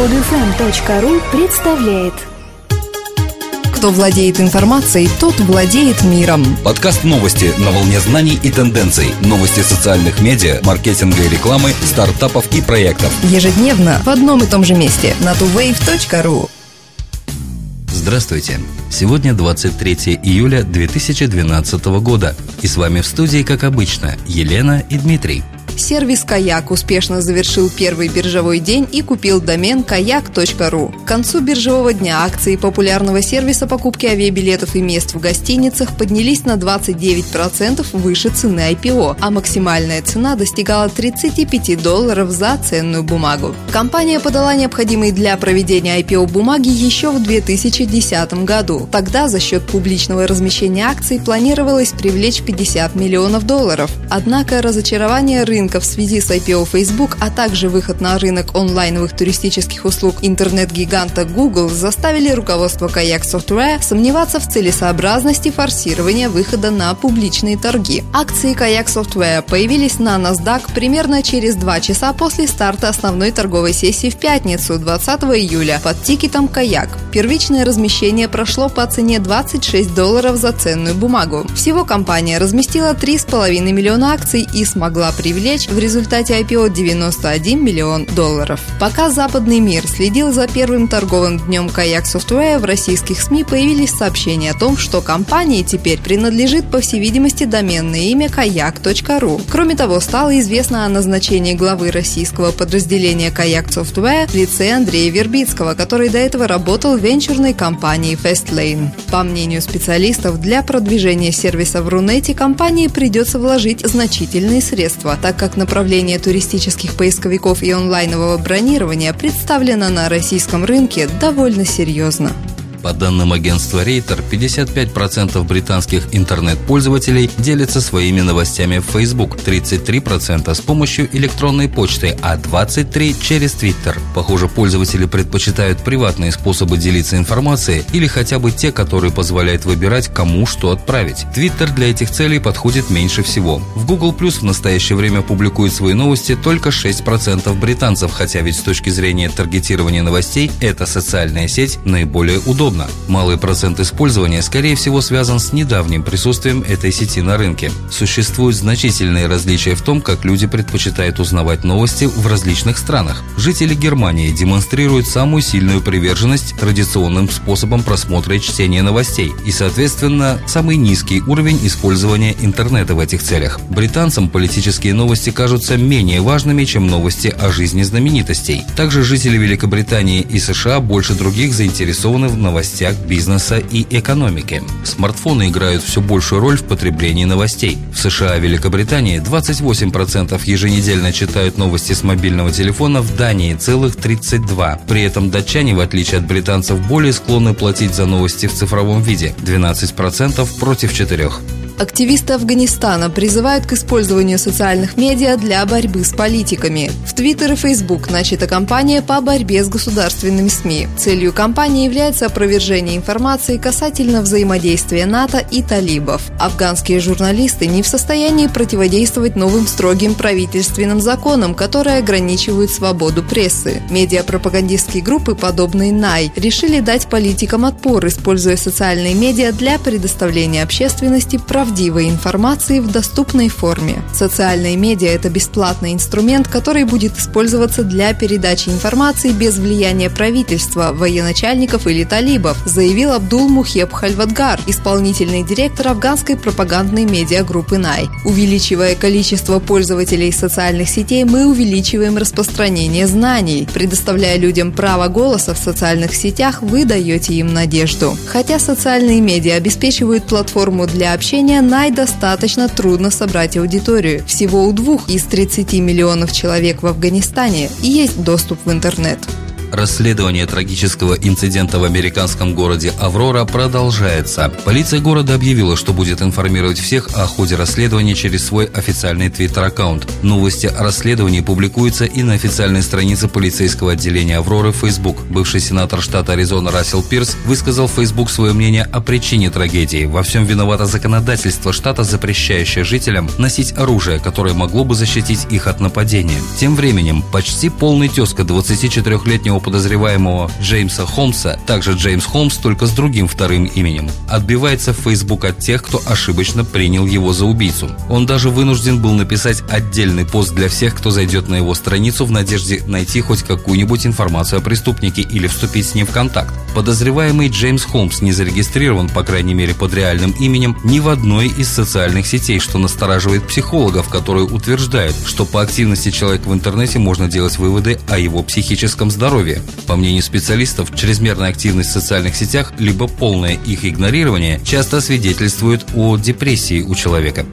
Подфм.ру представляет Кто владеет информацией, тот владеет миром. Подкаст новости на волне знаний и тенденций. Новости социальных медиа, маркетинга и рекламы, стартапов и проектов. Ежедневно в одном и том же месте на tuwave.ru Здравствуйте! Сегодня 23 июля 2012 года. И с вами в студии, как обычно, Елена и Дмитрий. Сервис «Каяк» успешно завершил первый биржевой день и купил домен kayak.ru. К концу биржевого дня акции популярного сервиса покупки авиабилетов и мест в гостиницах поднялись на 29% выше цены IPO, а максимальная цена достигала 35 долларов за ценную бумагу. Компания подала необходимые для проведения IPO бумаги еще в 2010 году. Тогда за счет публичного размещения акций планировалось привлечь 50 миллионов долларов. Однако разочарование рынка рынка в связи с IPO Facebook, а также выход на рынок онлайновых туристических услуг интернет-гиганта Google заставили руководство Kayak Software сомневаться в целесообразности форсирования выхода на публичные торги. Акции Kayak Software появились на NASDAQ примерно через два часа после старта основной торговой сессии в пятницу, 20 июля, под тикетом Kayak. Первичное размещение прошло по цене 26 долларов за ценную бумагу. Всего компания разместила 3,5 миллиона акций и смогла привлечь привлечь в результате IPO 91 миллион долларов. Пока западный мир следил за первым торговым днем Kayak Software, в российских СМИ появились сообщения о том, что компании теперь принадлежит, по всей видимости, доменное имя kayak.ru. Кроме того, стало известно о назначении главы российского подразделения Kayak Software в лице Андрея Вербицкого, который до этого работал в венчурной компании Fastlane. По мнению специалистов, для продвижения сервиса в Рунете компании придется вложить значительные средства, так как направление туристических поисковиков и онлайнового бронирования представлено на российском рынке довольно серьезно. По данным агентства Рейтер, 55% британских интернет-пользователей делятся своими новостями в Facebook, 33% с помощью электронной почты, а 23% через Twitter. Похоже, пользователи предпочитают приватные способы делиться информацией или хотя бы те, которые позволяют выбирать, кому что отправить. Twitter для этих целей подходит меньше всего. В Google Plus в настоящее время публикует свои новости только 6% британцев, хотя ведь с точки зрения таргетирования новостей эта социальная сеть наиболее удобна удобно. Малый процент использования, скорее всего, связан с недавним присутствием этой сети на рынке. Существуют значительные различия в том, как люди предпочитают узнавать новости в различных странах. Жители Германии демонстрируют самую сильную приверженность традиционным способам просмотра и чтения новостей и, соответственно, самый низкий уровень использования интернета в этих целях. Британцам политические новости кажутся менее важными, чем новости о жизни знаменитостей. Также жители Великобритании и США больше других заинтересованы в новостях новостях бизнеса и экономики. Смартфоны играют все большую роль в потреблении новостей. В США и Великобритании 28% еженедельно читают новости с мобильного телефона, в Дании целых 32%. При этом датчане, в отличие от британцев, более склонны платить за новости в цифровом виде – 12% против 4%. Активисты Афганистана призывают к использованию социальных медиа для борьбы с политиками. В Твиттер и Фейсбук начата кампания по борьбе с государственными СМИ. Целью кампании является опровержение информации касательно взаимодействия НАТО и талибов. Афганские журналисты не в состоянии противодействовать новым строгим правительственным законам, которые ограничивают свободу прессы. Медиапропагандистские группы, подобные НАЙ, решили дать политикам отпор, используя социальные медиа для предоставления общественности прав правдивой информации в доступной форме. Социальные медиа – это бесплатный инструмент, который будет использоваться для передачи информации без влияния правительства, военачальников или талибов, заявил Абдул Мухеб Хальватгар, исполнительный директор афганской пропагандной медиагруппы НАЙ. Увеличивая количество пользователей социальных сетей, мы увеличиваем распространение знаний. Предоставляя людям право голоса в социальных сетях, вы даете им надежду. Хотя социальные медиа обеспечивают платформу для общения, Най достаточно трудно собрать аудиторию. Всего у двух из 30 миллионов человек в Афганистане есть доступ в интернет. Расследование трагического инцидента в американском городе Аврора продолжается. Полиция города объявила, что будет информировать всех о ходе расследования через свой официальный твиттер-аккаунт. Новости о расследовании публикуются и на официальной странице полицейского отделения Авроры в Facebook. Бывший сенатор штата Аризона Рассел Пирс высказал в Facebook свое мнение о причине трагедии. Во всем виновато законодательство штата, запрещающее жителям носить оружие, которое могло бы защитить их от нападения. Тем временем, почти полный тезка 24-летнего подозреваемого Джеймса Холмса, также Джеймс Холмс, только с другим вторым именем. Отбивается Facebook от тех, кто ошибочно принял его за убийцу. Он даже вынужден был написать отдельный пост для всех, кто зайдет на его страницу в надежде найти хоть какую-нибудь информацию о преступнике или вступить с ним в контакт. Подозреваемый Джеймс Холмс не зарегистрирован, по крайней мере под реальным именем, ни в одной из социальных сетей, что настораживает психологов, которые утверждают, что по активности человека в интернете можно делать выводы о его психическом здоровье. По мнению специалистов, чрезмерная активность в социальных сетях либо полное их игнорирование часто свидетельствует о депрессии у человека.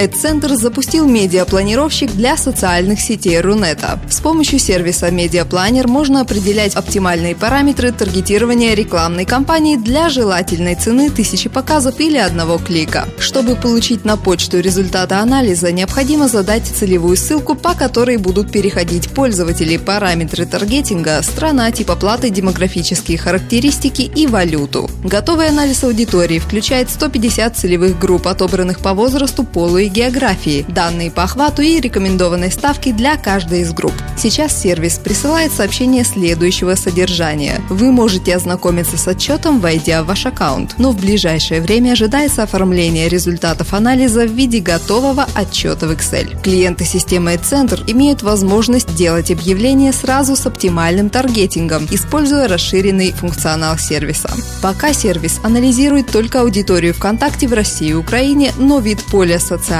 Ad-центр запустил медиапланировщик для социальных сетей Рунета. С помощью сервиса Медиапланер можно определять оптимальные параметры таргетирования рекламной кампании для желательной цены тысячи показов или одного клика. Чтобы получить на почту результаты анализа, необходимо задать целевую ссылку, по которой будут переходить пользователи, параметры таргетинга, страна, тип оплаты, демографические характеристики и валюту. Готовый анализ аудитории включает 150 целевых групп, отобранных по возрасту, полу и географии, данные по охвату и рекомендованные ставки для каждой из групп. Сейчас сервис присылает сообщение следующего содержания. Вы можете ознакомиться с отчетом, войдя в ваш аккаунт, но в ближайшее время ожидается оформление результатов анализа в виде готового отчета в Excel. Клиенты системы Центр имеют возможность делать объявления сразу с оптимальным таргетингом, используя расширенный функционал сервиса. Пока сервис анализирует только аудиторию ВКонтакте в России и Украине, но вид поля социальных